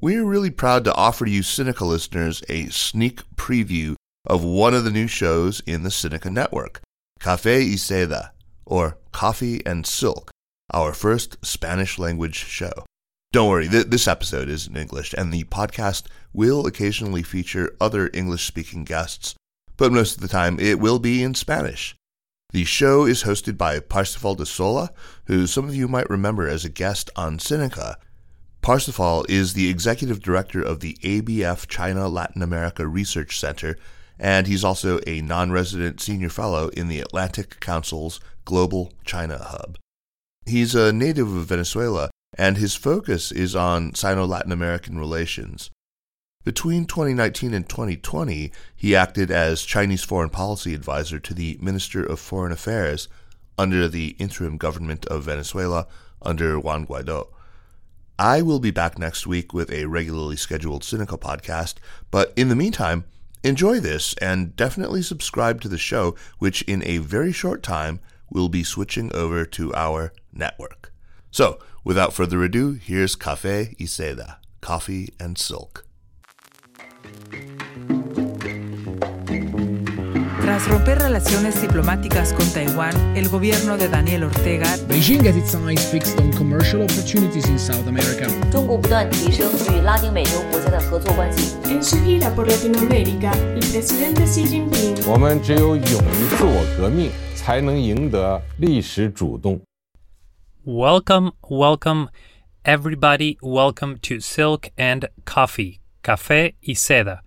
We're really proud to offer you Sinica listeners a sneak preview of one of the new shows in the Sinica network, Cafe y Seda, or Coffee and Silk, our first Spanish language show. Don't worry, th- this episode is in English, and the podcast will occasionally feature other English speaking guests, but most of the time it will be in Spanish. The show is hosted by Parsifal D'Sola, who some of you might remember as a guest on Sinica. Parsifal is the executive director of the ABF China Latin America Research Center and he's also a non resident senior fellow in the Atlantic Council's Global China Hub. He's a native of Venezuela, and his focus is on Sino Latin American relations. Between 2019 and 2020, he acted as Chinese foreign policy advisor to the Minister of Foreign Affairs under the interim government of Venezuela under Juan Guaido. I will be back next week with a regularly scheduled Sinica podcast, but in the meantime, Enjoy this and definitely subscribe to the show, which in a very short time will be switching over to our network. So, without further ado, here's Cafe y Seda, Coffee and Silk. Tras romper relaciones diplomáticas con Taiwán, el gobierno de Daniel Ortega Beijing has its eyes fixed on commercial opportunities in South America. 中国不断提升与拉丁美洲国家的合作关系。 En su gira por Latinoamérica, el presidente Xi Jinping 我们只有勇于自我革命，才能赢得历史主动。 Welcome, welcome, everybody. Welcome to Silk and Coffee, Café y Seda,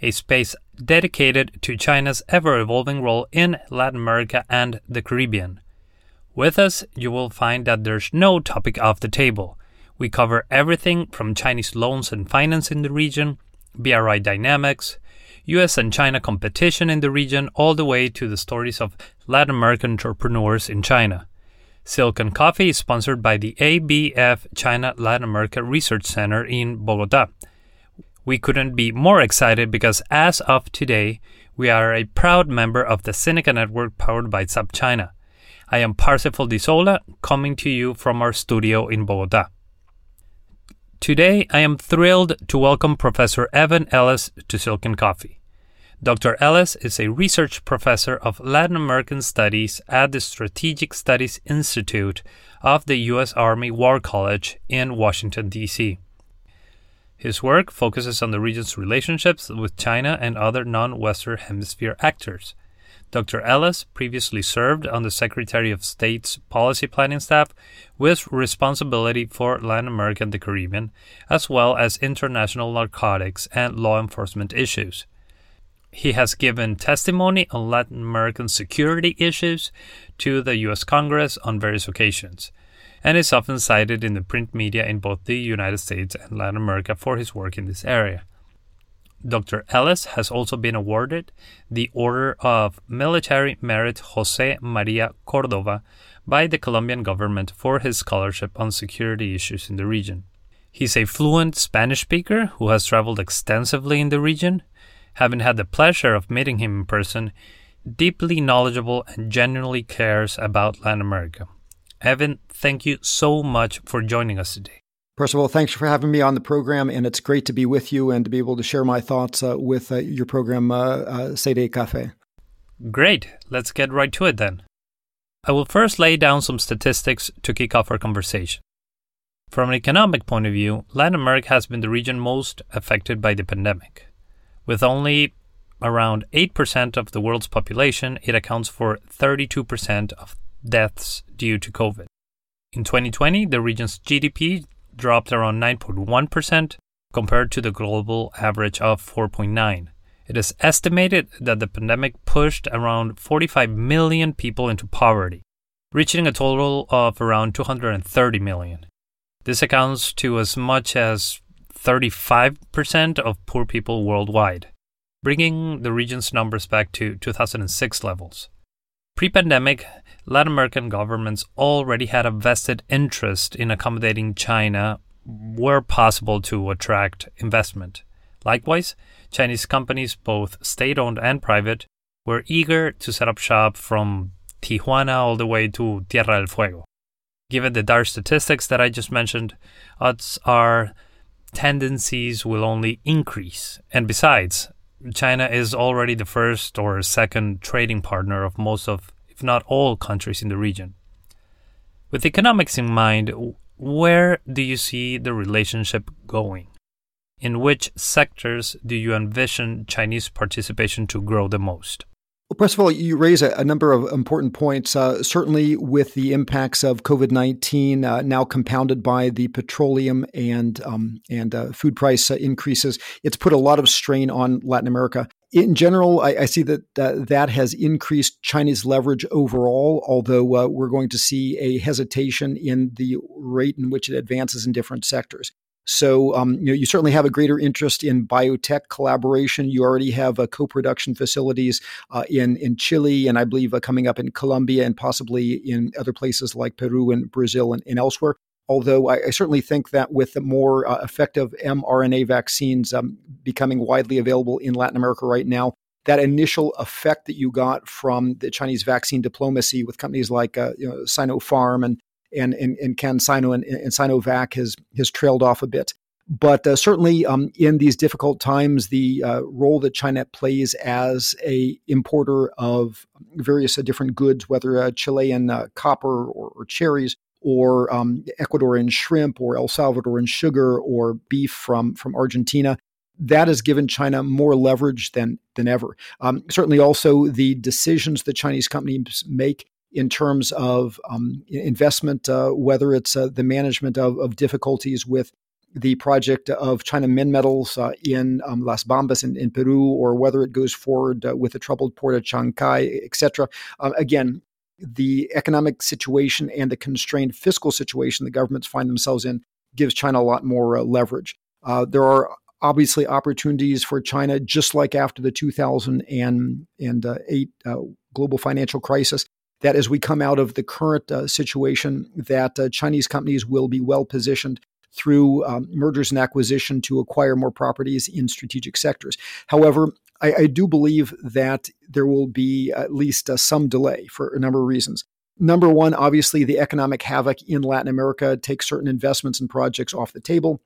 a space dedicated to China's ever evolving role in Latin America and the Caribbean. With us, you will find that there's no topic off the table. We cover everything from Chinese loans and finance in the region, BRI dynamics, US and China competition in the region, all the way to the stories of Latin American entrepreneurs in China. Silk and Coffee is sponsored by the ABF China Latin America Research Center in Bogota. We couldn't be more excited because as of today, we are a proud member of the Sinica network powered by SupChina. I am Parsifal D'Sola, coming to you from our studio in Bogota. Today, I am thrilled to welcome Professor Evan Ellis to Silk and Coffee. Dr. Ellis is a research professor of Latin American Studies at the Strategic Studies Institute of the U.S. Army War College in Washington, D.C. His work focuses on the region's relationships with China and other non Western Hemisphere actors. Dr. Ellis previously served on the Secretary of State's policy planning staff with responsibility for Latin America and the Caribbean, as well as international narcotics and law enforcement issues. He has given testimony on Latin American security issues to the U.S. Congress on various occasions, and is often cited in the print media in both the United States and Latin America for his work in this area. Dr. Ellis has also been awarded the Order of Military Merit Jose Maria Cordova by the Colombian government for his scholarship on security issues in the region. He's a fluent Spanish speaker who has traveled extensively in the region, having had the pleasure of meeting him in person, deeply knowledgeable and genuinely cares about Latin America. Evan, thank you so much for joining us today. First of all, thanks for having me on the program, and it's great to be with you and to be able to share my thoughts uh, with uh, your program, uh, uh, Seda Cafe. Great. Let's get right to it then. I will first lay down some statistics to kick off our conversation. From an economic point of view, Latin America has been the region most affected by the pandemic. With only around 8% of the world's population, it accounts for 32% of deaths due to COVID. In 2020, the region's GDP dropped around 9.1% compared to the global average of 4.9. It is estimated that the pandemic pushed around 45 million people into poverty, reaching a total of around 230 million. This accounts to as much as 35% of poor people worldwide, bringing the region's numbers back to 2006 levels. Pre pandemic, Latin American governments already had a vested interest in accommodating China where possible to attract investment. Likewise, Chinese companies, both state owned and private, were eager to set up shop from Tijuana all the way to Tierra del Fuego. Given the dire statistics that I just mentioned, odds are tendencies will only increase. And besides, China is already the first or second trading partner of most of, if not all, countries in the region. With economics in mind, where do you see the relationship going? In which sectors do you envision Chinese participation to grow the most? Well, first of all, you raise a, a number of important points. Uh, certainly, with the impacts of COVID nineteen uh, now compounded by the petroleum and um, and uh, food price uh, increases, it's put a lot of strain on Latin America. In general, I, I see that that has increased Chinese leverage overall. Although uh, we're going to see a hesitation in the rate in which it advances in different sectors. So um, you know you certainly have a greater interest in biotech collaboration. You already have uh, co-production facilities uh, in in Chile, and I believe uh, coming up in Colombia, and possibly in other places like Peru and Brazil and, and elsewhere. Although I, I, certainly think that with the more uh, effective mRNA vaccines um, becoming widely available in Latin America right now, that initial effect that you got from the Chinese vaccine diplomacy with companies like uh, you know, Sinopharm and and and, and CanSino and, and Sinovac has has trailed off a bit. But uh, certainly, um, in these difficult times, the uh, role that China plays as a importer of various uh, different goods, whether uh, Chilean uh, copper or, or, cherries, or um, Ecuadorian shrimp, or El Salvadoran sugar, or beef from from Argentina, that has given China more leverage than than ever. Um, certainly, also the decisions that Chinese companies make in terms of um, investment, uh, whether it's uh, the management of, of, difficulties with the project of China Minmetals uh, in um, Las Bambas in, in, Peru, or whether it goes forward uh, with the troubled port of Chancay, etc. Um, again, the economic situation and the constrained fiscal situation the governments find themselves in gives China a lot more uh, leverage. Uh, there are obviously opportunities for China, just like after the 2008 global financial crisis that as we come out of the current uh, situation, that uh, Chinese companies will be well positioned through um, mergers and acquisition to acquire more properties in strategic sectors. However, I, I do believe that there will be at least uh, some delay for a number of reasons. Number one, obviously, the economic havoc in Latin America takes certain investments and projects off the table.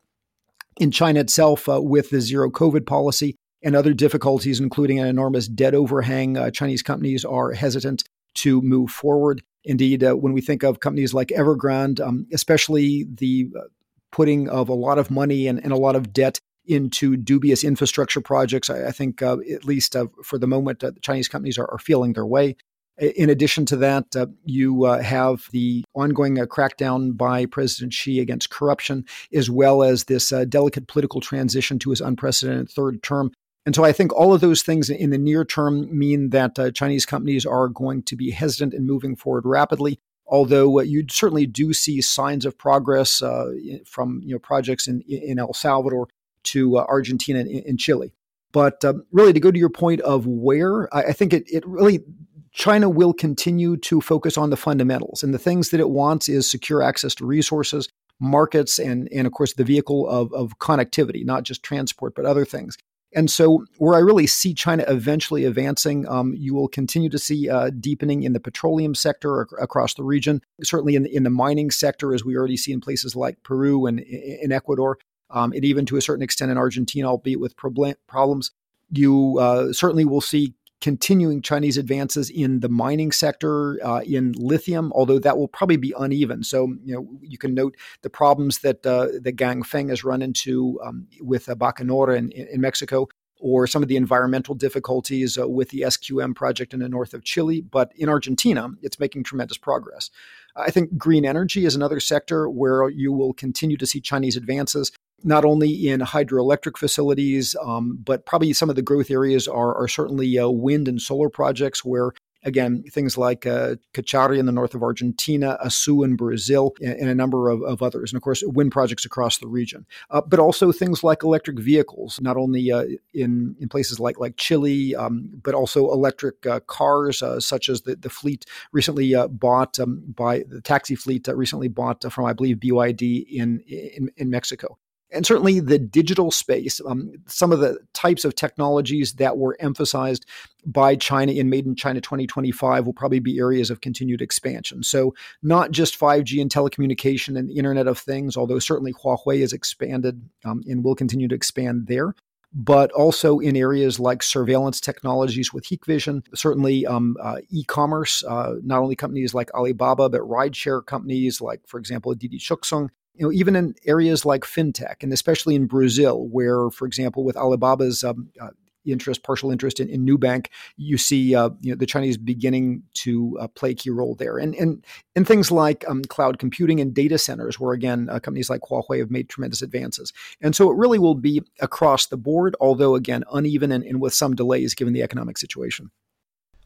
In China itself, uh, with the zero COVID policy and other difficulties, including an enormous debt overhang, uh, Chinese companies are hesitant to move forward. Indeed, uh, when we think of companies like Evergrande, um, especially the uh, putting of a lot of money and, and, a lot of debt into dubious infrastructure projects, I, I think, uh, at least uh, for the moment, uh, Chinese companies are, are, feeling their way. In addition to that, uh, you have the ongoing crackdown by President Xi against corruption, as well as this delicate political transition to his unprecedented third term and so I think all of those things in the near term mean that uh, Chinese companies are going to be hesitant in moving forward rapidly. Although uh, you certainly do see signs of progress uh, from you know projects in in El Salvador to uh, Argentina and, and, Chile. But um, really, to go to your point of where, I, I think it, it really China will continue to focus on the fundamentals. And the things that it wants is secure access to resources, markets, and, and of course, the vehicle of, of connectivity, not just transport, but other things. And so, where I really see China eventually advancing, um, you will continue to see uh, deepening in the petroleum sector ac- across the region. Certainly in, in the mining sector, as we already see in places like Peru and in Ecuador, um, and even to a certain extent in Argentina, albeit with problem- problems. You uh, certainly will see continuing Chinese advances in the mining sector, uh, in lithium, although that will probably be uneven. So, you know, you can note the problems that uh, the Ganfeng has run into um, with uh, Bacanora in, in Mexico, or some of the environmental difficulties uh, with the SQM project in the north of Chile. But in Argentina, it's making tremendous progress. I think green energy is another sector where you will continue to see Chinese advances not only in hydroelectric facilities, um, but probably some of the growth areas are, are certainly uh, wind and solar projects where Again, things like uh, Cauchari in the north of Argentina, Açu in Brazil, and, a number of, of, others. And of course, wind projects across the region. Uh, but also things like electric vehicles, not only uh, in, in places like, like Chile, um, but also electric uh, cars, uh, such as the, the fleet recently uh, bought um, by the taxi fleet recently bought from, I believe, BYD in, in, in Mexico and certainly the digital space, um, some of the types of technologies that were emphasized by China in Made in China 2025 will probably be areas of continued expansion. So, not just 5G and telecommunication and the Internet of Things, although certainly Huawei has expanded um, and will continue to expand there. But also in areas like surveillance technologies with Hikvision, certainly um, uh, e-commerce, uh, not only companies like Alibaba, but rideshare companies like, for example, Didi Chuxing, you know, even in areas like fintech, and especially in Brazil, where, for example, with Alibaba's um, uh, interest, partial interest in, in Nubank, you see uh, you know, the Chinese beginning to uh, play a key role there. And, and, and things like um, cloud computing and data centers, where again, uh, companies like Huawei have made tremendous advances. And so it really will be across the board, although again, uneven and, and with some delays given the economic situation.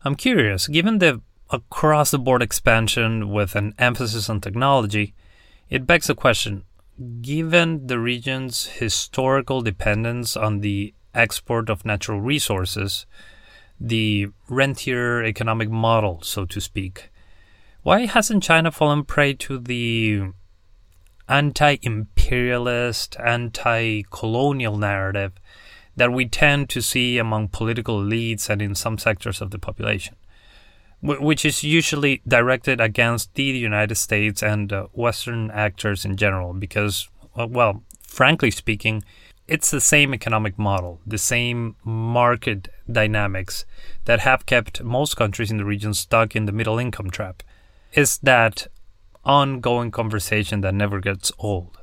I'm curious, given the across the board expansion with an emphasis on technology, it begs the question given the region's historical dependence on the export of natural resources, the rentier economic model, so to speak, why hasn't China fallen prey to the anti imperialist, anti colonial narrative that we tend to see among political elites and in some sectors of the population? Which is usually directed against the United States and uh, Western actors in general, because, uh, well, frankly speaking, it's the same economic model, the same market dynamics that have kept most countries in the region stuck in the middle income trap. Is that ongoing conversation that never gets old.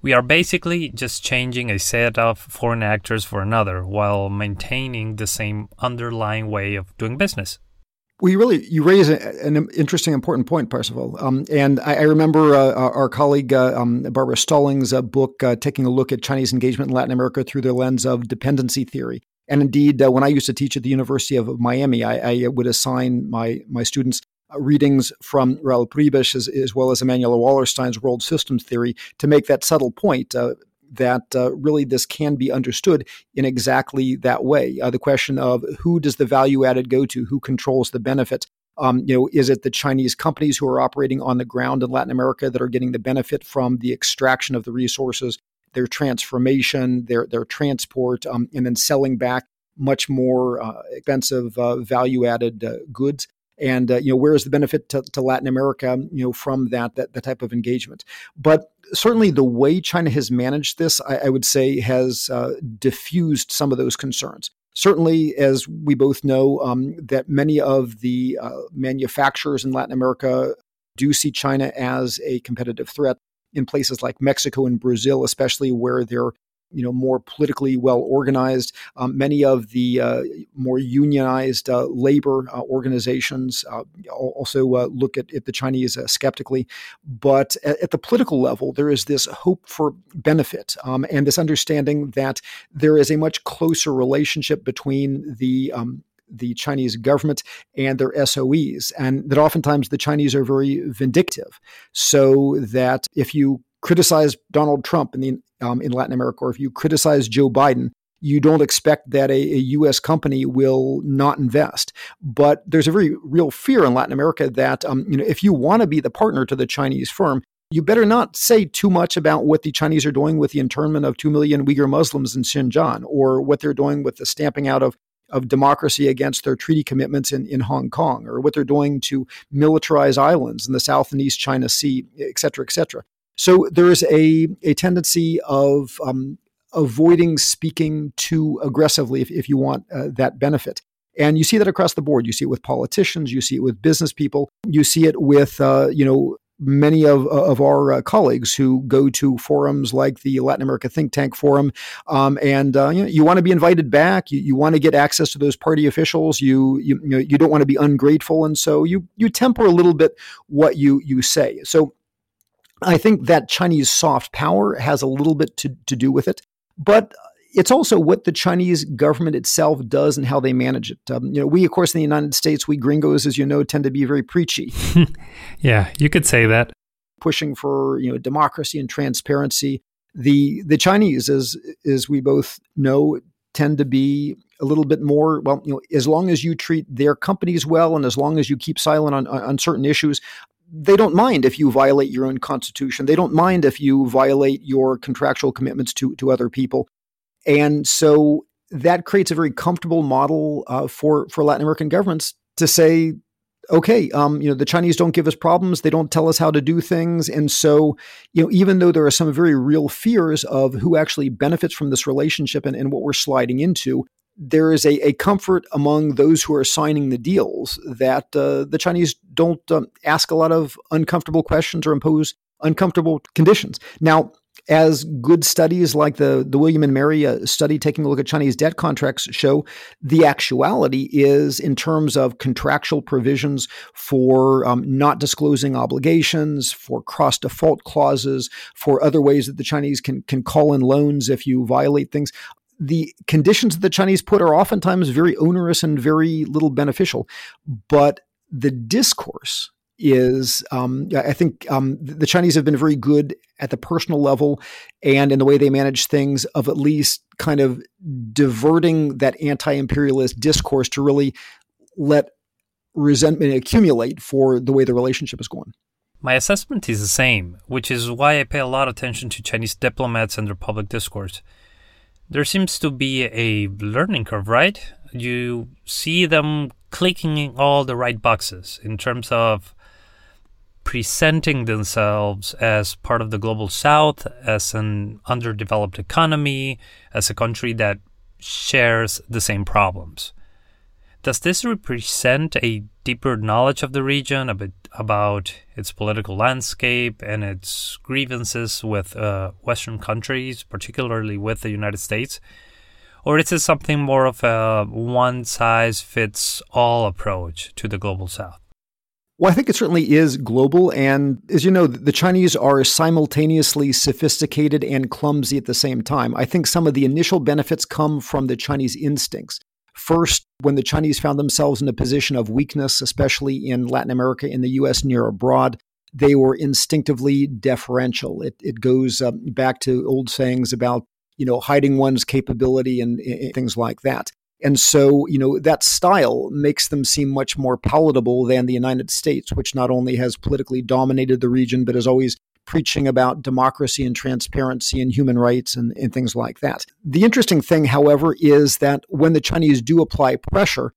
We are basically just changing a set of foreign actors for another while maintaining the same underlying way of doing business. Well, you really you raise an interesting, important point, Parsifal. Um, and I, I remember uh, our colleague uh, um, Barbara Stallings' uh, book uh, taking a look at Chinese engagement in Latin America through the lens of dependency theory. And indeed, uh, when I used to teach at the University of Miami, I, I would assign my my students uh, readings from Raul Prebisch as, as, well as Immanuel Wallerstein's world systems theory to make that subtle point that uh, really this can be understood in exactly that way. Uh, the question of who does the value added go to, who controls the benefit. Um, you know, is it the Chinese companies who are operating on the ground in Latin America that are getting the benefit from the extraction of the resources, their transformation, their their transport, um, and then selling back much more uh, expensive uh, value added uh, goods? And uh, you know where is the benefit to, to, Latin America you know from that, that that type of engagement? But certainly the way China has managed this I, I would say has uh, diffused some of those concerns. Certainly as we both know um, that many of the uh, manufacturers in Latin America do see China as a competitive threat in places like Mexico and Brazil especially where they're you know more politically well organized. Um, many of the uh, more unionized uh, labor uh, organizations uh, also uh, look at, at, the Chinese uh, skeptically. But at, at, the political level, there is this hope for benefit um, and this understanding that there is a much closer relationship between the um, the Chinese government and their SOEs, and that oftentimes the Chinese are very vindictive. So that if you criticize Donald Trump in the um, in Latin America, or if you criticize Joe Biden, you don't expect that a, a, U.S. company will not invest. But there's a very real fear in Latin America that um, you know if you want to be the partner to the Chinese firm, you better not say too much about what the Chinese are doing with the internment of two million Uyghur Muslims in Xinjiang, or what they're doing with the stamping out of of democracy against their treaty commitments in, in Hong Kong, or what they're doing to militarize islands in the South and East China Sea, et cetera, et cetera. So there is a, a tendency of um, avoiding speaking too aggressively if, if you want uh, that benefit. And you see that across the board. You see it with politicians, you see it with business people, you see it with, uh, you know, many of, of our uh, colleagues who go to forums like the Latin America Think Tank Forum, um, and uh, you, know, you want to be invited back. You, you want to get access to those party officials. You you you, know, you don't want to be ungrateful, and so you you temper a little bit what you you say. So. I think that Chinese soft power has a little bit to, to do with it. But it's also what the Chinese government itself does and how they manage it. Um, you know, we of course in the United States, we gringos, as you know, tend to be very preachy. yeah, you could say that. Pushing for you know democracy and transparency. The the Chinese, as as we both know, tend to be a little bit more well. You know, as long as you treat their companies well, and as long as you keep silent on on certain issues, they don't mind if you violate your own constitution. They don't mind if you violate your contractual commitments to to other people. And so that creates a very comfortable model uh, for for Latin American governments to say, okay, um, you know, the Chinese don't give us problems, they don't tell us how to do things, and so you know, even though there are some very real fears of who actually benefits from this relationship and, and what we're sliding into. There is a, a comfort among those who are signing the deals that uh, the Chinese don't um, ask a lot of uncomfortable questions or impose uncomfortable conditions. Now, as good studies like the, the William and Mary uh, study taking a look at Chinese debt contracts show, the actuality is in terms of contractual provisions for um, not disclosing obligations, for cross default clauses, for other ways that the Chinese can, can call in loans if you violate things the conditions that the Chinese put are oftentimes very onerous and very little beneficial. But the discourse is um, I think um, the Chinese have been very good at the personal level and in the way they manage things of at least kind of diverting that anti-imperialist discourse to really let resentment accumulate for the way the relationship is going. My assessment is the same, which is why I pay a lot of attention to Chinese diplomats and their public discourse. There seems to be a learning curve, right? You see them clicking all the right boxes in terms of presenting themselves as part of the global south, as an underdeveloped economy, as a country that shares the same problems. Does this represent a deeper knowledge of the region, a bit about its political landscape and its grievances with uh, Western countries, particularly with the United States? Or is it something more of a one size fits all approach to the global south? Well, I think it certainly is global. And as you know, the Chinese are simultaneously sophisticated and clumsy at the same time. I think some of the initial benefits come from the Chinese instincts. First, when the Chinese found themselves in a position of weakness, especially in Latin America, in the US, near abroad, they were instinctively deferential. It, it goes uh, back to old sayings about you know hiding one's capability and, and things like that. And so, you know, that style makes them seem much more palatable than the United States, which not only has politically dominated the region, but has always preaching about democracy and transparency and human rights and, and things like that. The interesting thing, however, is that when the Chinese do apply pressure,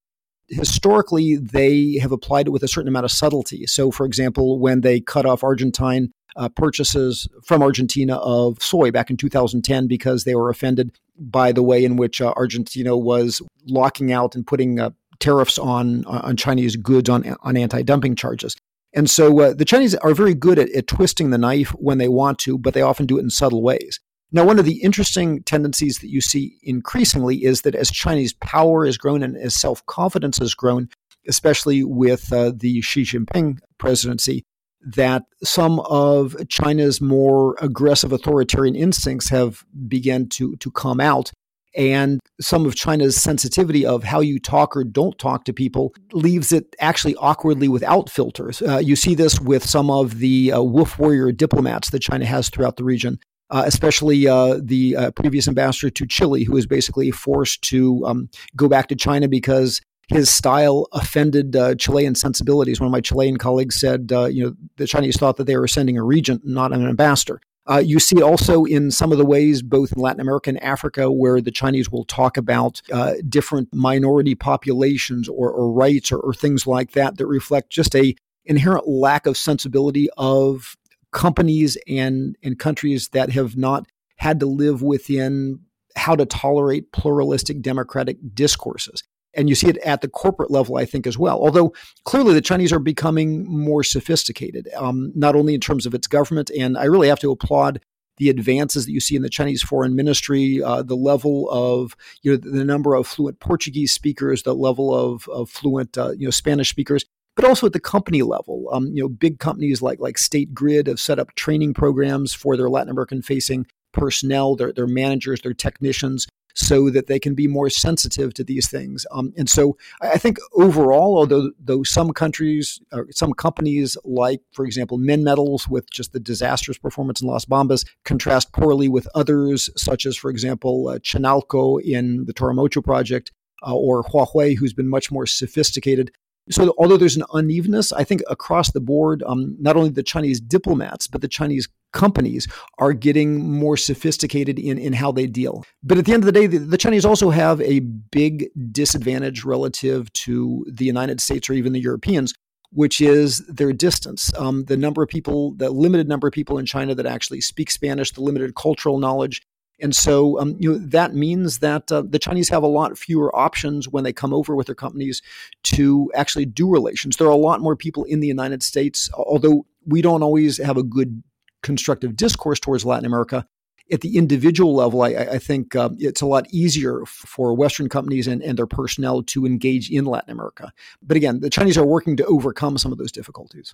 historically they have applied it with a certain amount of subtlety. So, for example, when they cut off Argentine uh, purchases from Argentina of soy back in 2010 because they were offended by the way in which uh, Argentina was locking out and putting uh, tariffs on on Chinese goods on on anti-dumping charges. And so uh, the Chinese are very good at, at twisting the knife when they want to, but they often do it in subtle ways. Now, one of the interesting tendencies that you see increasingly is that as Chinese power has grown and as self confidence has grown, especially with uh, the Xi Jinping presidency, that some of China's more aggressive authoritarian instincts have begun to, to come out. And some of China's sensitivity of how you talk or don't talk to people leaves it actually awkwardly without filters. Uh, you see this with some of the uh, wolf warrior diplomats that China has throughout the region. Uh, especially uh, the uh, previous ambassador to Chile, who was basically forced to um, go back to China because his style offended uh, Chilean sensibilities. One of my Chilean colleagues said, uh, you know, the Chinese thought that they were sending a regent, not an ambassador. Uh, you see also in some of the ways, both in Latin America and Africa, where the Chinese will talk about uh, different minority populations or, or rights or, or things like that that reflect just a inherent lack of sensibility of companies and and countries that have not had to live within how to tolerate pluralistic democratic discourses. And you see it at the corporate level, I think, as well. Although clearly the Chinese are becoming more sophisticated, um, not only in terms of its government, and I really have to applaud the advances that you see in the Chinese foreign ministry, uh, the level of you know the number of fluent Portuguese speakers, the level of, of fluent uh, you know Spanish speakers, but also at the company level. Um, you know, big companies like like State Grid have set up training programs for their Latin American facing personnel, their their managers, their technicians so that they can be more sensitive to these things. Um, and so I think overall, although though some countries, or some companies like, for example, Minmetals with just the disastrous performance in Las Bambas contrast poorly with others, such as, for example, uh, Chinalco in the Toromocho project, uh, or Huawei, who's been much more sophisticated. So, although there's an unevenness, I think across the board, um, not only the Chinese diplomats, but the Chinese companies are getting more sophisticated in, in how they deal. But at the end of the day, the, the, Chinese also have a big disadvantage relative to the United States or even the Europeans, which is their distance. Um, the number of people, the limited number of people in China that actually speak Spanish, the limited cultural knowledge, and so, um, you know, that means that uh, the Chinese have a lot fewer options when they come over with their companies to actually do relations. There are a lot more people in the United States, although we don't always have a good constructive discourse towards Latin America. At the individual level, I, I think uh, it's a lot easier for Western companies and, and their personnel to engage in Latin America. But again, the Chinese are working to overcome some of those difficulties.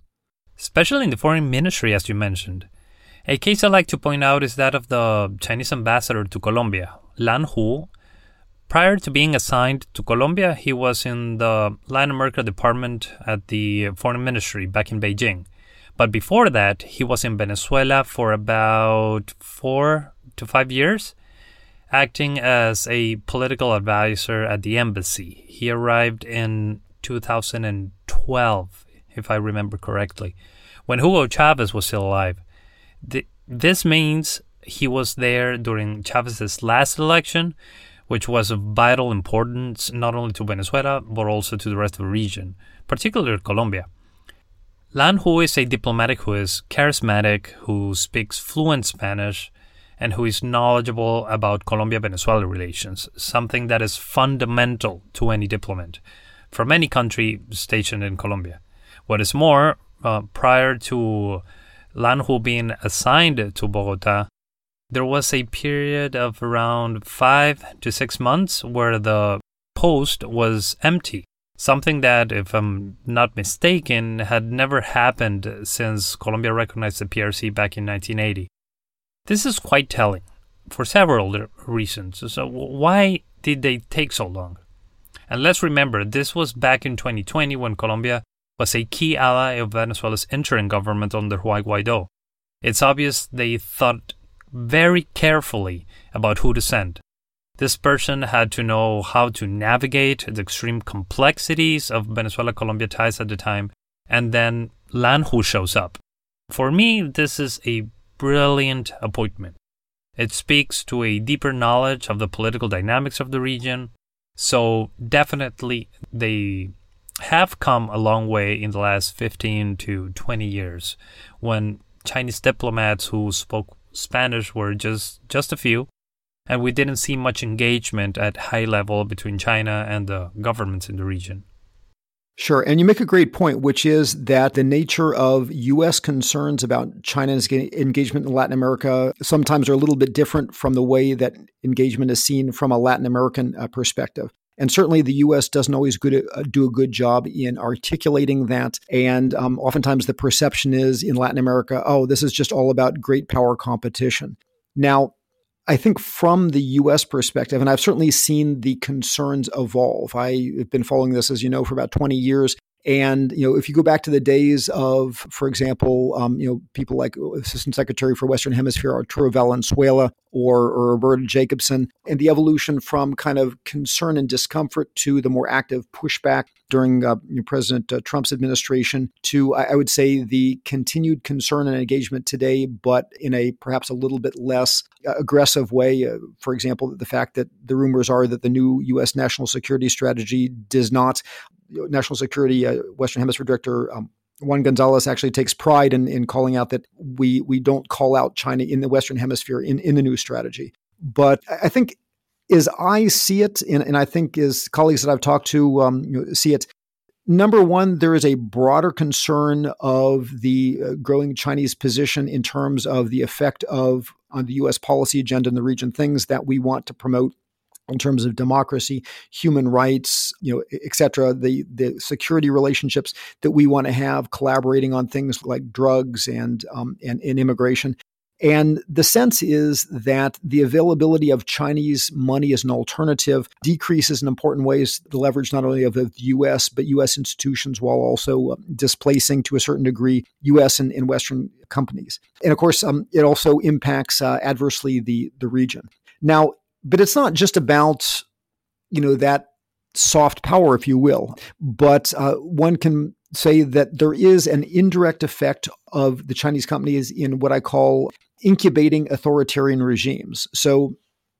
Especially in the foreign ministry, as you mentioned. A case I like to point out is that of the Chinese ambassador to Colombia, Lan Hu. Prior to being assigned to Colombia, he was in the Latin America department at the foreign ministry back in Beijing. But before that, he was in Venezuela for about four to five years, acting as a political advisor at the embassy. He arrived in 2012, if I remember correctly, when Hugo Chavez was still alive this means he was there during Chavez's last election, which was of vital importance not only to Venezuela but also to the rest of the region, particularly Colombia. Lan Hu is a diplomatic who is charismatic, who speaks fluent Spanish, and who is knowledgeable about Colombia Venezuela relations, something that is fundamental to any diplomat from any country stationed in Colombia. What is more, uh, prior to Lan Hu being assigned to Bogota, there was a period of around five to six months where the post was empty. Something that, if I'm not mistaken, had never happened since Colombia recognized the PRC back in 1980. This is quite telling for several reasons. So, why did they take so long? And let's remember, this was back in 2020 when Colombia was a key ally of Venezuela's interim government under Juan Guaido. It's obvious they thought very carefully about who to send. This person had to know how to navigate the extreme complexities of Venezuela Colombia ties at the time, and then Lan Hu shows up. For me, this is a brilliant appointment. It speaks to a deeper knowledge of the political dynamics of the region, so definitely they have come a long way in the last 15 to 20 years when Chinese diplomats who spoke Spanish were just just a few and we didn't see much engagement at high level between China and the governments in the region. Sure. And you make a great point, which is that the nature of U.S. concerns about China's engagement in Latin America sometimes are a little bit different from the way that engagement is seen from a Latin American uh, perspective. And certainly the U.S. doesn't always good, uh, do a good job in articulating that. And um, oftentimes the perception is in Latin America, oh, this is just all about great power competition. Now, I think from the US perspective, and I've certainly seen the concerns evolve. I've been following this, as you know, for about 20 years. And you know, if you go back to the days of, for example, um, you know, people like Assistant Secretary for Western Hemisphere Arturo Valenzuela or, or Roberta Jacobson, and the evolution from kind of concern and discomfort to the more active pushback during uh, you know, President uh, Trump's administration, to I, I would say the continued concern and engagement today, but in a perhaps a little bit less uh, aggressive way. Uh, for example, the fact that the rumors are that the new U.S. national security strategy does not national security uh, Western Hemisphere Director um, Juan Gonzalez actually takes pride in, in calling out that we we don't call out China in the Western Hemisphere in, in the new strategy. But I think as I see it, and, and I think as colleagues that I've talked to um, you know, see it, number one, there is a broader concern of the uh, growing Chinese position in terms of the effect of on the U.S. policy agenda in the region, things that we want to promote in terms of democracy, human rights, you know, et cetera, the, the security relationships that we want to have, collaborating on things like drugs and, um, and, and immigration. And the sense is that the availability of Chinese money as an alternative decreases in important ways the leverage not only of the US, but US institutions while also uh, displacing to a certain degree US and, and Western companies. And of course, um, it also impacts uh, adversely the, the region. Now, but it's not just about, you know, that soft power, if you will, but uh, one can say that there is an indirect effect of the Chinese companies in what I call incubating authoritarian regimes. So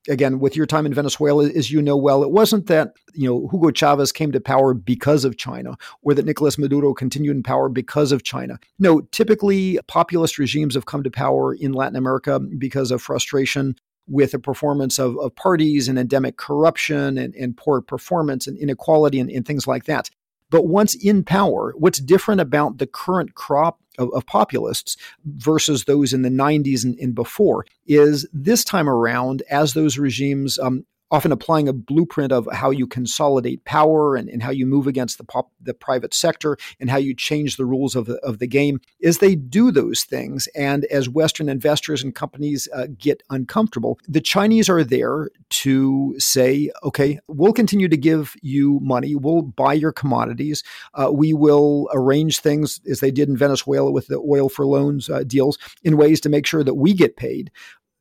again, with your time in Venezuela, as you know well, it wasn't that you know Hugo Chavez came to power because of China, or that Nicolas Maduro continued in power because of China. No, typically populist regimes have come to power in Latin America because of frustration with a performance of, of parties and endemic corruption and, and poor performance and inequality and, and things like that. But once in power, what's different about the current crop of, of populists versus those in the 90s and, and, before is this time around, as those regimes um, often applying a blueprint of how you consolidate power and, and how you move against the pop, the private sector and how you change the rules of the, of the game. Is they do those things and as western investors and companies uh, get uncomfortable the chinese are there to say okay we'll continue to give you money. We'll buy your commodities. Uh, we will arrange things as they did in venezuela with the oil for loans uh, deals in ways to make sure that we get paid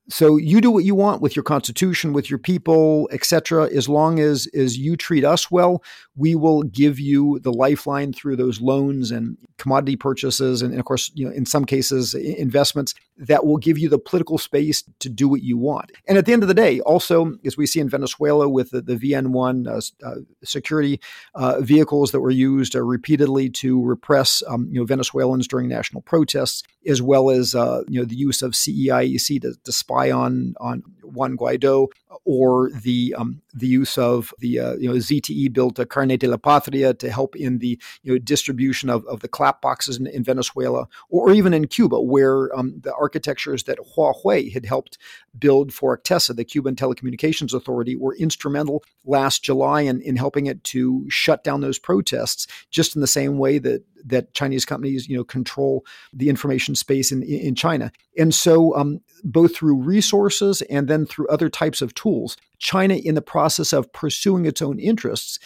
so you do what you want with your constitution with your people etc as long as as you treat us well we will give you the lifeline through those loans and commodity purchases and, and of course you know in some cases investments that will give you the political space to do what you want. And at the end of the day also as we see in venezuela with the, the vn1 uh, uh, security uh, vehicles that were used uh, repeatedly to repress um, you know venezuelans during national protests as well as uh, you know the use of CEIEC to, to spy on on Juan Guaido or the um, the use of the uh, you know ZTE built a Carnet de la Patria to help in the you know distribution of, of the clap boxes in, in Venezuela or, even in Cuba where um, the architectures that Huawei had helped build for ETECSA, the Cuban Telecommunications Authority, were instrumental last July in, in helping it to shut down those protests just in the same way that that Chinese companies, you know, control the information space in in China. And so, um, both through resources and then through other types of tools, China, in the process of pursuing its own interests,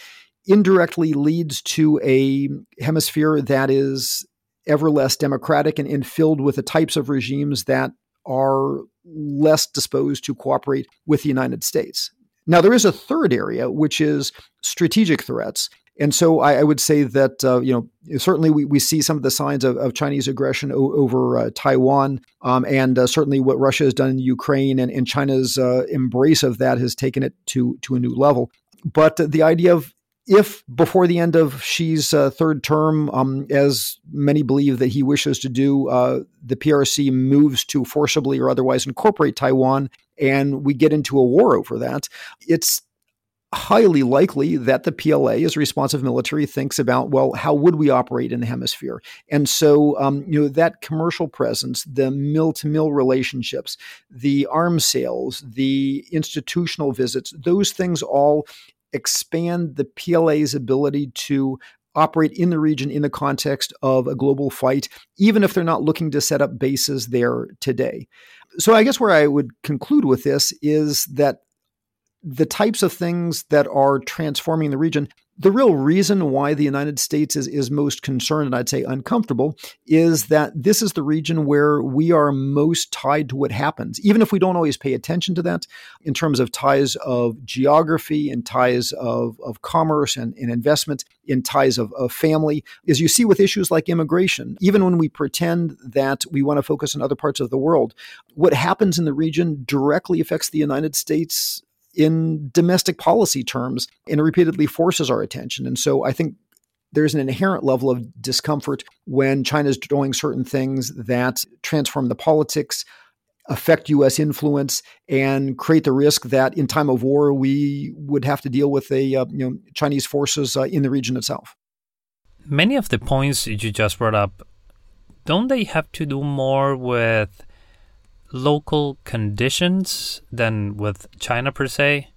indirectly leads to a hemisphere that is ever less democratic and, and filled with the types of regimes that are less disposed to cooperate with the United States. Now, there is a third area, which is strategic threats. And so I, I would say that, uh, you know, certainly we, we see some of the signs of, of Chinese aggression o- over uh, Taiwan, um, and uh, certainly what Russia has done in Ukraine and, and China's uh, embrace of that has taken it to, to a new level. But the idea of if before the end of Xi's uh, third term, um, as many believe that he wishes to do, uh, the PRC moves to forcibly or otherwise incorporate Taiwan, and we get into a war over that, it's highly likely that the PLA, as a responsive military, thinks about, well, how would we operate in the hemisphere? And so, um, you know, that commercial presence, the mill to mill relationships, the arms sales, the institutional visits, those things all expand the PLA's ability to operate in the region in the context of a global fight, even if they're not looking to set up bases there today. So, I guess where I would conclude with this is that the types of things that are transforming the region the real reason why the United States is, is most concerned and I'd say uncomfortable is that this is the region where we are most tied to what happens, even if we don't always pay attention to that in terms of ties of geography and ties of, of commerce and, and investment, in ties of, of family. As you see with issues like immigration, even when we pretend that we want to focus on other parts of the world, what happens in the region directly affects the United States in domestic policy terms and repeatedly forces our attention. And so I think there's an inherent level of discomfort when China is doing certain things that transform the politics affect U.S. influence and create the risk that in time of war we would have to deal with a uh, you know Chinese forces uh, in the region itself. Many of the points you just brought up, don't they have to do more with local conditions than with China per se?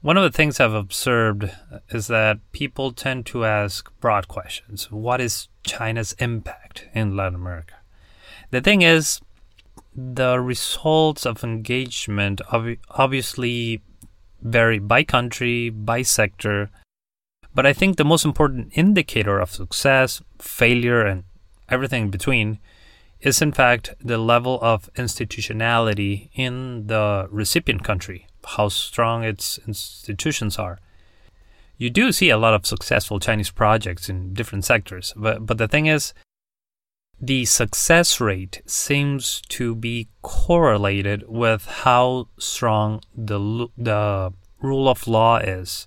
One of the things I've observed is that people tend to ask broad questions. What is China's impact in Latin America? The thing is, the results of engagement ob- obviously vary by country, by sector, but I think the most important indicator of success, failure, and everything in between is in fact the level of institutionality in the recipient country, how strong its institutions are. You do see a lot of successful Chinese projects in different sectors, but, but the thing is, the success rate seems to be correlated with how strong the, the rule of law is.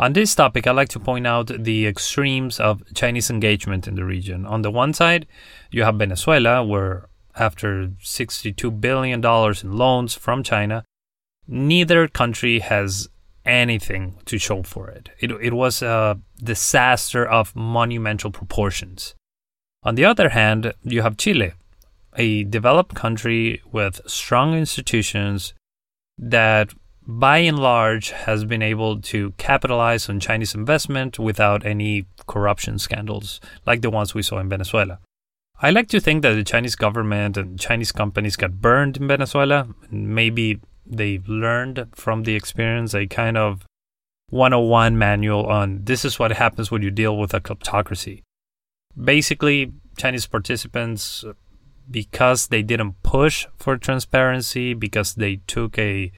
On this topic, I'd like to point out the extremes of Chinese engagement in the region. On the one side, you have Venezuela, where after $62 billion in loans from China, neither country has anything to show for it. It, it was a disaster of monumental proportions. On the other hand, you have Chile, a developed country with strong institutions that by and large has been able to capitalize on Chinese investment without any corruption scandals like the ones we saw in Venezuela. I like to think that the Chinese government and Chinese companies got burned in Venezuela. Maybe they've learned from the experience a kind of 101 manual on this is what happens when you deal with a kleptocracy basically Chinese participants because they didn't push for transparency because they took a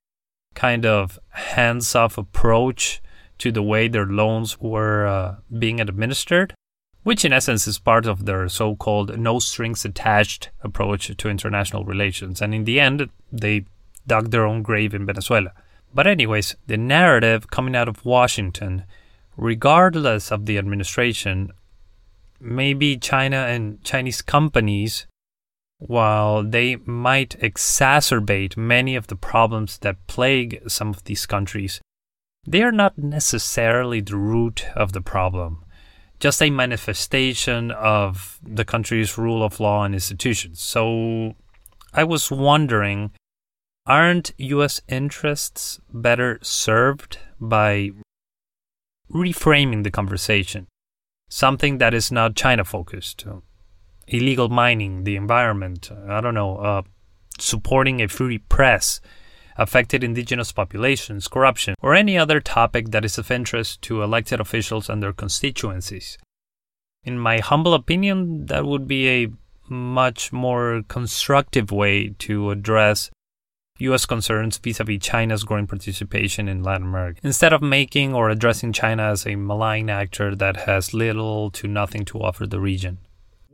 kind of hands-off approach to the way their loans were uh, being administered which in essence is part of their so-called no strings attached approach to international relations. And in the end they dug their own grave in Venezuela. But anyways the narrative coming out of Washington regardless of the administration maybe China and Chinese companies, while they might exacerbate many of the problems that plague some of these countries, they are not necessarily the root of the problem, just a manifestation of the country's rule of law and institutions. So I was wondering aren't US interests better served by reframing the conversation? something that is not China focused. Illegal mining, the environment, I don't know, uh, supporting a free press, affected indigenous populations, corruption, or any other topic that is of interest to elected officials and their constituencies. In my humble opinion, that would be a much more constructive way to address U.S. concerns vis a vis China's growing participation in Latin America, instead of making or addressing China as a malign actor that has little to nothing to offer the region.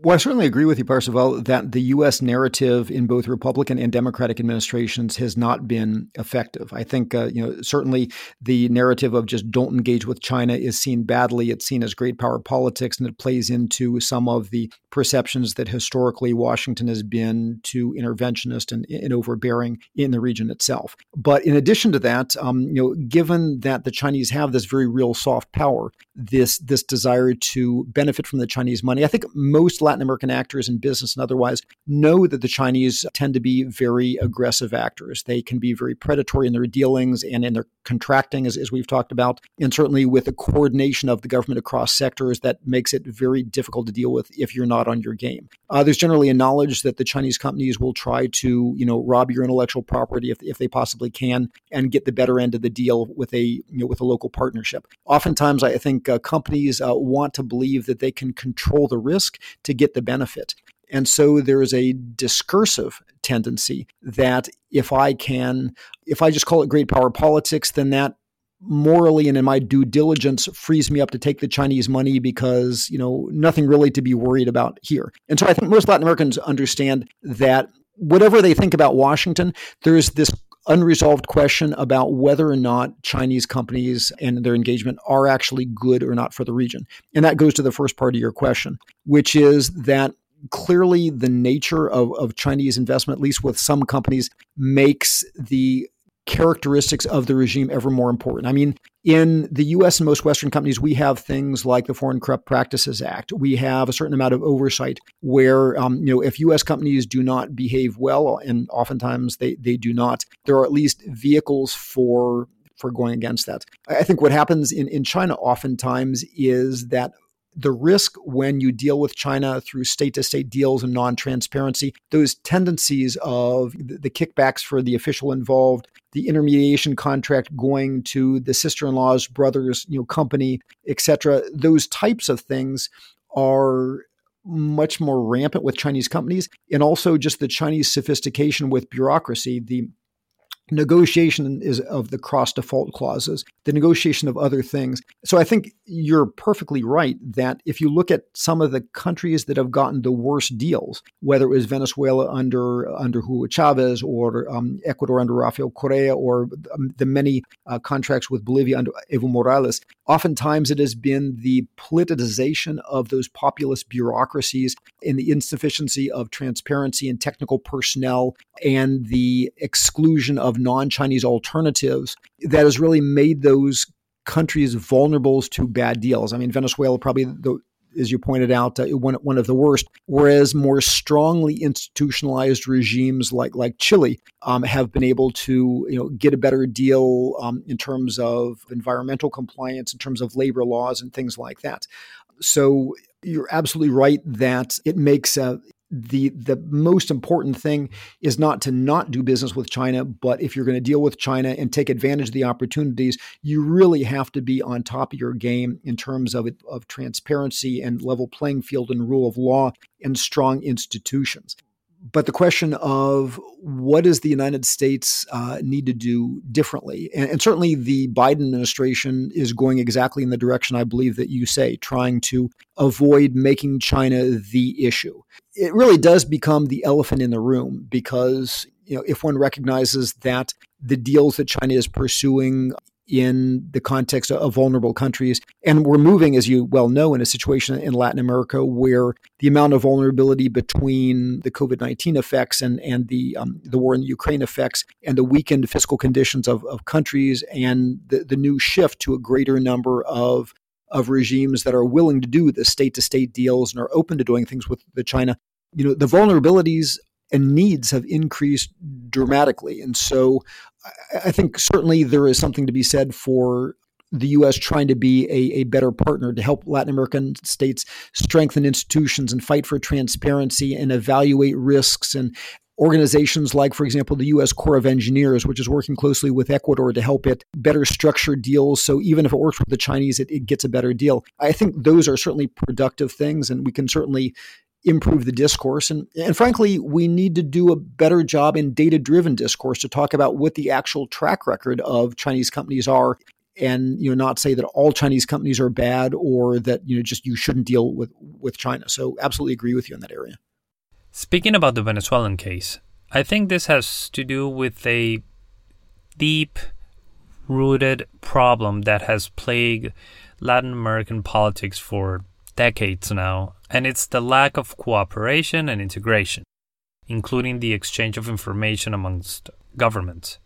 Well, I certainly agree with you, Parsifal, that the U.S. narrative in both Republican and Democratic administrations has not been effective. I think, uh, you know, certainly the narrative of just don't engage with China is seen badly. It's seen as great power politics, and it plays into some of the perceptions that historically Washington has been too interventionist and, and overbearing in the region itself. But in addition to that, um, you know, given that the Chinese have this very real soft power, this this desire to benefit from the Chinese money, I think most Latin American actors in business and otherwise know that the Chinese tend to be very aggressive actors. They can be very predatory in their dealings and in their contracting, as, as we've talked about, and certainly with the coordination of the government across sectors that makes it very difficult to deal with if you're not on your game. Uh, there's generally a knowledge that the Chinese companies will try to, you know, rob your intellectual property if, if they possibly can and get the better end of the deal with a, you know, with a local partnership. Oftentimes, I think uh, companies uh, want to believe that they can control the risk to get the benefit. And so there is a discursive tendency that if I can, if I just call it great power politics, then that morally and in my due diligence frees me up to take the Chinese money because, you know, nothing really to be worried about here. And so I think most Latin Americans understand that whatever they think about Washington, there is this unresolved question about whether or not Chinese companies and their engagement are actually good or not for the region. And that goes to the first part of your question, which is that clearly the nature of, of Chinese investment, at least with some companies, makes the characteristics of the regime ever more important. I mean, in the US and most Western companies, we have things like the Foreign Corrupt Practices Act. We have a certain amount of oversight where, um, you know, if US companies do not behave well, and oftentimes they, they do not, there are at least vehicles for for going against that. I think what happens in, in China oftentimes is that the risk when you deal with China through state to state deals and non transparency, those tendencies of the kickbacks for the official involved, the intermediation contract going to the sister in law's brother's you know, company, etc., those types of things are much more rampant with Chinese companies, and also just the Chinese sophistication with bureaucracy. The negotiation is of the cross default clauses, the negotiation of other things. So I think you're perfectly right that if you look at some of the countries that have gotten the worst deals, whether it was Venezuela under under Hugo Chavez or um, Ecuador under Rafael Correa or um, the many uh, contracts with Bolivia under Evo Morales, oftentimes it has been the politicization of those populist bureaucracies and the insufficiency of transparency and technical personnel and the exclusion of non Chinese alternatives that has really made those countries vulnerable to bad deals. I mean, Venezuela probably the as you pointed out, uh, one, one of the worst. Whereas more strongly institutionalized regimes like like Chile um, have been able to you know get a better deal um, in terms of environmental compliance, in terms of labor laws, and things like that. So you're absolutely right that it makes uh, the the most important thing is not to not do business with China, but if you're going to deal with China and take advantage of the opportunities, you really have to be on top of your game in terms of of transparency and level playing field and rule of law and strong institutions but the question of what does the United States uh, need to do differently? And, and, certainly the Biden administration is going exactly in the direction I believe that you say, trying to avoid making China the issue. It really does become the elephant in the room because you know if one recognizes that the deals that China is pursuing in the context of vulnerable countries. And we're moving, as you well know, in a situation in Latin America where the amount of vulnerability between the COVID 19 effects and, and the, um, the war in Ukraine effects and the weakened fiscal conditions of, of countries and the, the new shift to a greater number of of regimes that are willing to do the state to state deals and are open to doing things with the China, you know, the vulnerabilities and needs have increased dramatically. And so I think certainly there is something to be said for the U.S. trying to be a, a better partner to help Latin American states strengthen institutions and fight for transparency and evaluate risks and organizations like, for example, the U.S. Corps of Engineers, which is working closely with Ecuador to help it better structure deals. So even if it works with the Chinese, it, it gets a better deal. I think those are certainly productive things, and we can certainly improve the discourse. And, and frankly, we need to do a better job in data driven discourse to talk about what the actual track record of Chinese companies are and you know not say that all Chinese companies are bad or that you know just you shouldn't deal with with China. So absolutely agree with you in that area. Speaking about the Venezuelan case, I think this has to do with a deep rooted problem that has plagued Latin American politics for decades now, and it's the lack of cooperation and integration, including the exchange of information amongst governments.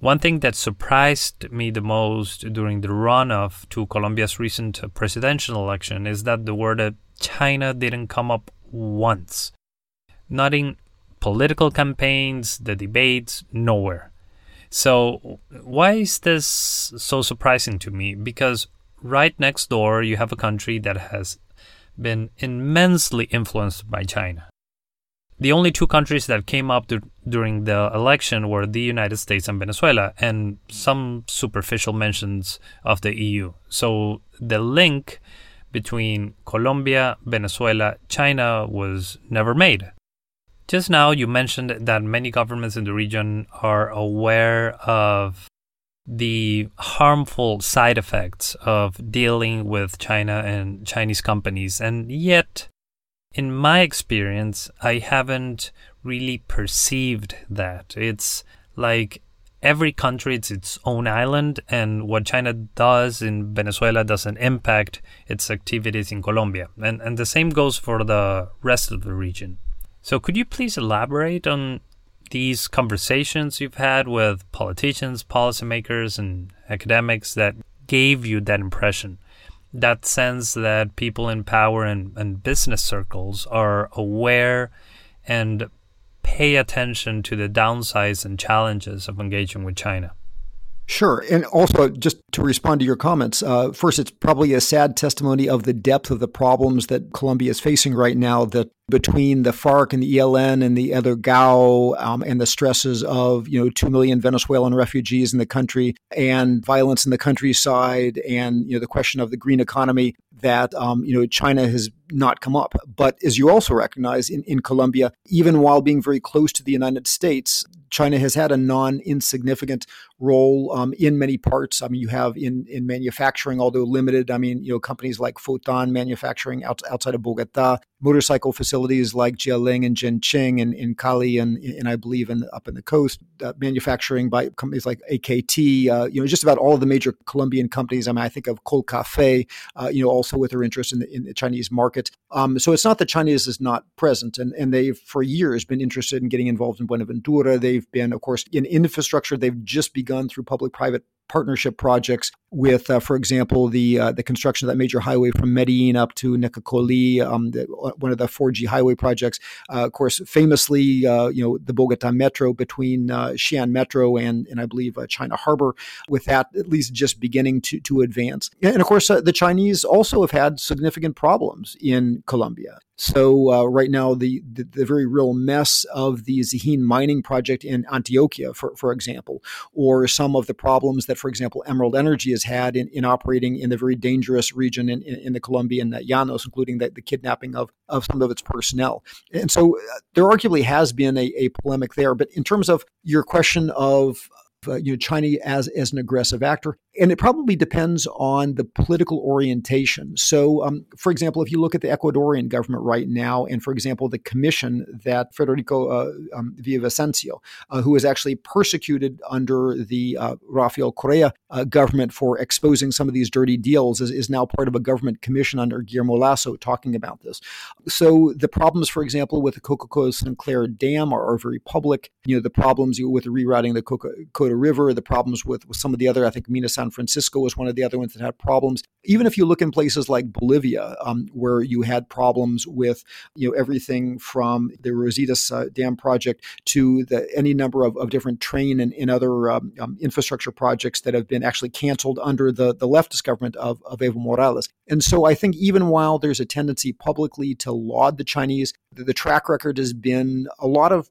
One thing that surprised me the most during the runoff to Colombia's recent presidential election is that the word China didn't come up once. Not in political campaigns, the debates, nowhere. So, why is this so surprising to me? Because right next door, you have a country that has been immensely influenced by China. The only two countries that came up during the election were the United States and Venezuela, and some superficial mentions of the EU. So the link between Colombia, Venezuela, China was never made. Just now, you mentioned that many governments in the region are aware of the harmful side effects of dealing with China and Chinese companies. And yet, in my experience, I haven't really perceived that. It's like every country it's its own island, and what China does in Venezuela doesn't impact its activities in Colombia. And, and the same goes for the rest of the region. So, could you please elaborate on these conversations you've had with politicians, policymakers, and academics that gave you that impression? That sense that people in power and, and business circles are aware and pay attention to the downsides and challenges of engaging with China. Sure. And also, just to respond to your comments, uh, first, it's probably a sad testimony of the depth of the problems that Colombia is facing right now that between the FARC and the ELN and the other GAO um, and the stresses of, you know, 2 million Venezuelan refugees in the country and violence in the countryside and, you know, the question of the green economy that, um, you know, China has not come up. But as you also recognize in, in Colombia, even while being very close to the United States, China has had a non insignificant role um, in many parts. I mean, you have in, in manufacturing, although limited, I mean, you know, companies like Foton manufacturing out, outside of Bogota, motorcycle facilities like Jialing and Zhenqing and in Cali and, and I believe in, up in the coast, uh, manufacturing by companies like AKT, uh, you know, just about all of the major Colombian companies. I mean, I think of Colcafé, uh, you know, also with their interest in the, in the Chinese market. Um, so it's not that Chinese is not present, and, and they've for years been interested in getting involved in Buenaventura. They've been, of course, in infrastructure. They've just begun through public-private partnership projects with, uh, for example, the uh, the construction of that major highway from Medellin up to Necoclí, um, the, uh, one of the 4G highway projects. Uh, of course, famously, uh, you know, the Bogota Metro between uh, Xi'an Metro and and I believe China Harbor, with that at least just beginning to to advance. And of course, the Chinese also have had significant problems in Colombia. So right now, the, the, the very real mess of the Zijin mining project in Antioquia, for for example, or some of the problems that, for example, Emerald Energy has had in, in operating in the very dangerous region in, in, in the Colombian Llanos, including the, the, kidnapping of of some of its personnel. And so uh, there arguably has been a, a polemic there. But in terms of your question of uh, you know China as as an aggressive actor, and it probably depends on the political orientation. So, um, for example, if you look at the Ecuadorian government right now, and for example, the commission that Federico uh, um, Villavicencio, uh, who was actually persecuted under the uh, Rafael Correa uh, government for exposing some of these dirty deals, is, is now part of a government commission under Guillermo Lasso talking about this. So, the problems, for example, with the Coca Codo Sinclair Dam are, are very public. You know, the problems with rerouting the Coca-Cola River, the problems with, with some of the other, I think, Minas San Francisco was one of the other ones that had problems. Even if you look in places like Bolivia, um, where you had problems with you know everything from the Rositas uh, Dam project to the, any number of, of different train and, and other um, um, infrastructure projects that have been actually canceled under the, the leftist government of, of Evo Morales. And so I think even while there's a tendency publicly to laud the Chinese, the, the track record has been a lot of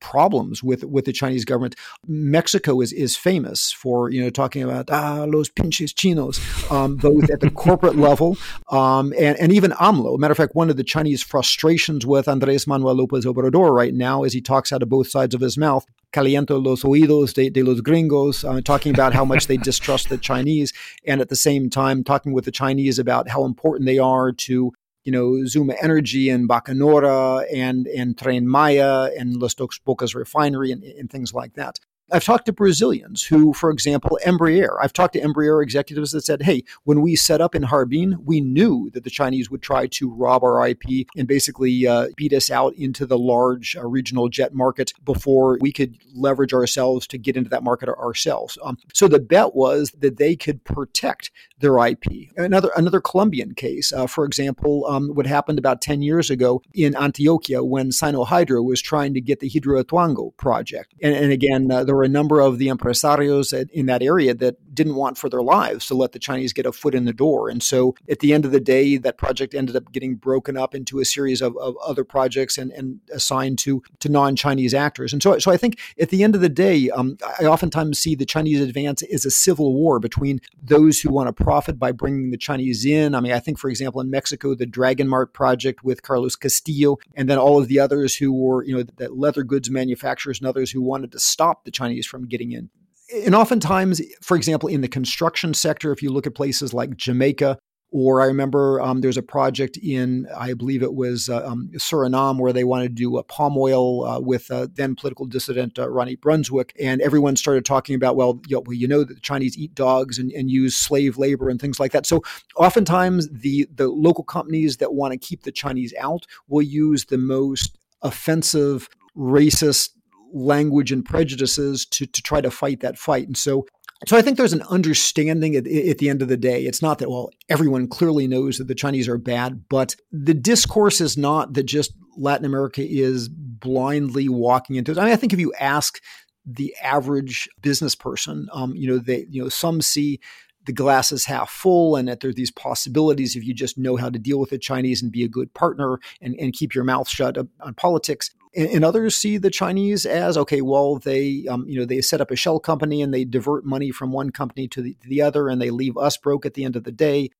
problems with with the Chinese government. Mexico is is famous for you know talking about ah los pinches chinos, um, both at the corporate level um, and and even AMLO. Matter of fact, one of the Chinese frustrations with Andrés Manuel López Obrador right now is he talks out of both sides of his mouth. Caliento los oídos de, de los gringos, uh, talking about how much they distrust the Chinese, and at the same time talking with the Chinese about how important they are to you know, Zuma Energy and Bacanora and, and Tren Maya and Dos Bocas refinery and, and things like that. I've talked to Brazilians who, for example, Embraer. I've talked to Embraer executives that said, hey, when we set up in Harbin, we knew that the Chinese would try to rob our IP and basically uh, beat us out into the large uh, regional jet market before we could leverage ourselves to get into that market ourselves. Um, so the bet was that they could protect their IP. Another, another Colombian case, uh, for example, um, what happened about 10 years ago in Antioquia when Sinohydro was trying to get the Hidroituango project. And, and again, uh, there were a number of the empresarios in that area that didn't want for their lives to let the Chinese get a foot in the door. And so at the end of the day, that project ended up getting broken up into a series of, of other projects and, and assigned to, to non Chinese actors. And so, so I think at the end of the day, um, I oftentimes see the Chinese advance as a civil war between those who want to profit by bringing the Chinese in. I mean, I think, for example, in Mexico, the Dragon Mart project with Carlos Castillo, and then all of the others who were, you know, the leather goods manufacturers and others who wanted to stop the Chinese Chinese from getting in. And oftentimes, for example, in the construction sector, if you look at places like Jamaica Or I remember um, there's a project in, I believe it was uh, um, Suriname, where they wanted to do a palm oil uh, with uh, then political dissident uh, Ronnie Brunswijk. And everyone started talking about, well, you know, well, you know that the Chinese eat dogs and, and use slave labor and things like that. So oftentimes the, the local companies that want to keep the Chinese out will use the most offensive, racist language and prejudices to, to try to fight that fight. And so so I think there's an understanding at, at, the end of the day. It's not that, well, everyone clearly knows that the Chinese are bad, but the discourse is not that just Latin America is blindly walking into it. I mean, I think if you ask the average business person, um, you know, they, you know, some see the glass is half full and that there are these possibilities if you just know how to deal with the Chinese and be a good partner and, and keep your mouth shut on politics and, and others see the Chinese as okay. Well, they um, you know they set up a shell company and they divert money from one company to the, to the other, and they leave us broke at the end of the day.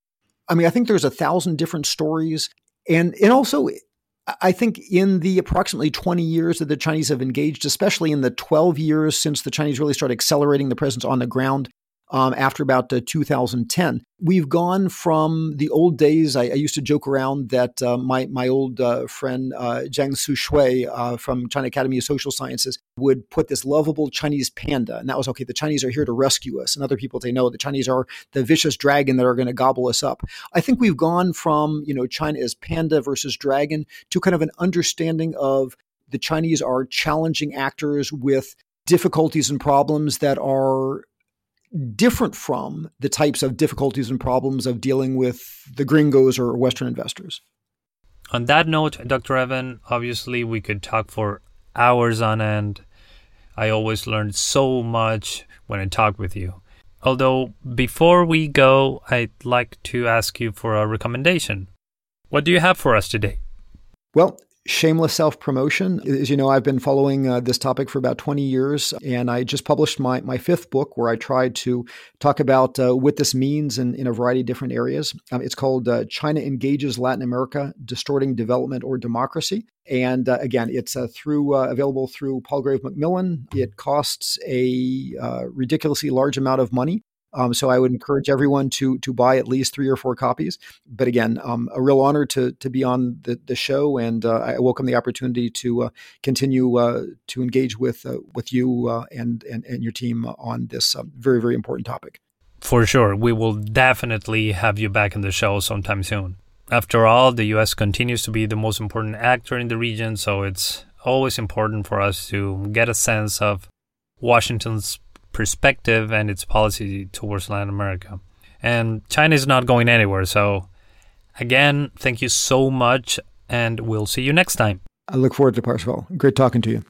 I mean, I think there's a thousand different stories, and and also I think in the approximately 20 years that the Chinese have engaged, especially in the 12 years since the Chinese really started accelerating the presence on the ground, um, after about uh, 2010. We've gone from the old days. I, I used to joke around that uh, my my old uh, friend uh, Jiang Shixue uh, from China Academy of Social Sciences would put this lovable Chinese panda, and that was okay. The Chinese are here to rescue us, and other people say no, the Chinese are the vicious dragon that are going to gobble us up. I think we've gone from you know China as panda versus dragon to kind of an understanding of the Chinese are challenging actors with difficulties and problems that are different from the types of difficulties and problems of dealing with the gringos or Western investors. On that note, Dr. Evan, obviously we could talk for hours on end. I always learned so much when I talk with you. Although, before we go, I'd like to ask you for a recommendation. What do you have for us today? Well, shameless self promotion. As you know, I've been following uh, this topic for about 20 years, and I just published my, my fifth book where I tried to talk about uh, what this means in, in a variety of different areas. Um, it's called uh, China Engages Latin America Distorting Development or Democracy. And uh, again, it's uh, through uh, available through Palgrave Macmillan. It costs a ridiculously large amount of money. Um, so I would encourage everyone to to buy at least three or four copies. But again, um, a real honor to to be on the, the show, and uh, I welcome the opportunity to uh, continue uh, to engage with uh, with you uh, and, and and your team on this uh, very very important topic. For sure, we will definitely have you back in the show sometime soon. After all, the U.S. continues to be the most important actor in the region, so it's always important for us to get a sense of Washington's perspective and its policy towards Latin America. And China is not going anywhere. So, again, thank you so much, and we'll see you next time. I look forward to Parsifal. Great talking to you.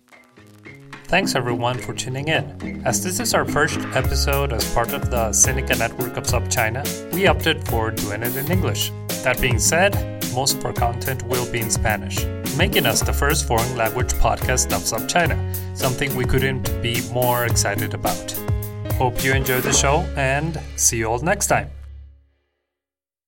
Thanks everyone for tuning in. As this is our first episode as part of the Sinica network of SupChina, we opted for doing it in English. That being said, most of our content will be in Spanish, making us the first foreign language podcast of SupChina, something we couldn't be more excited about. Hope you enjoyed the show and see you all next time.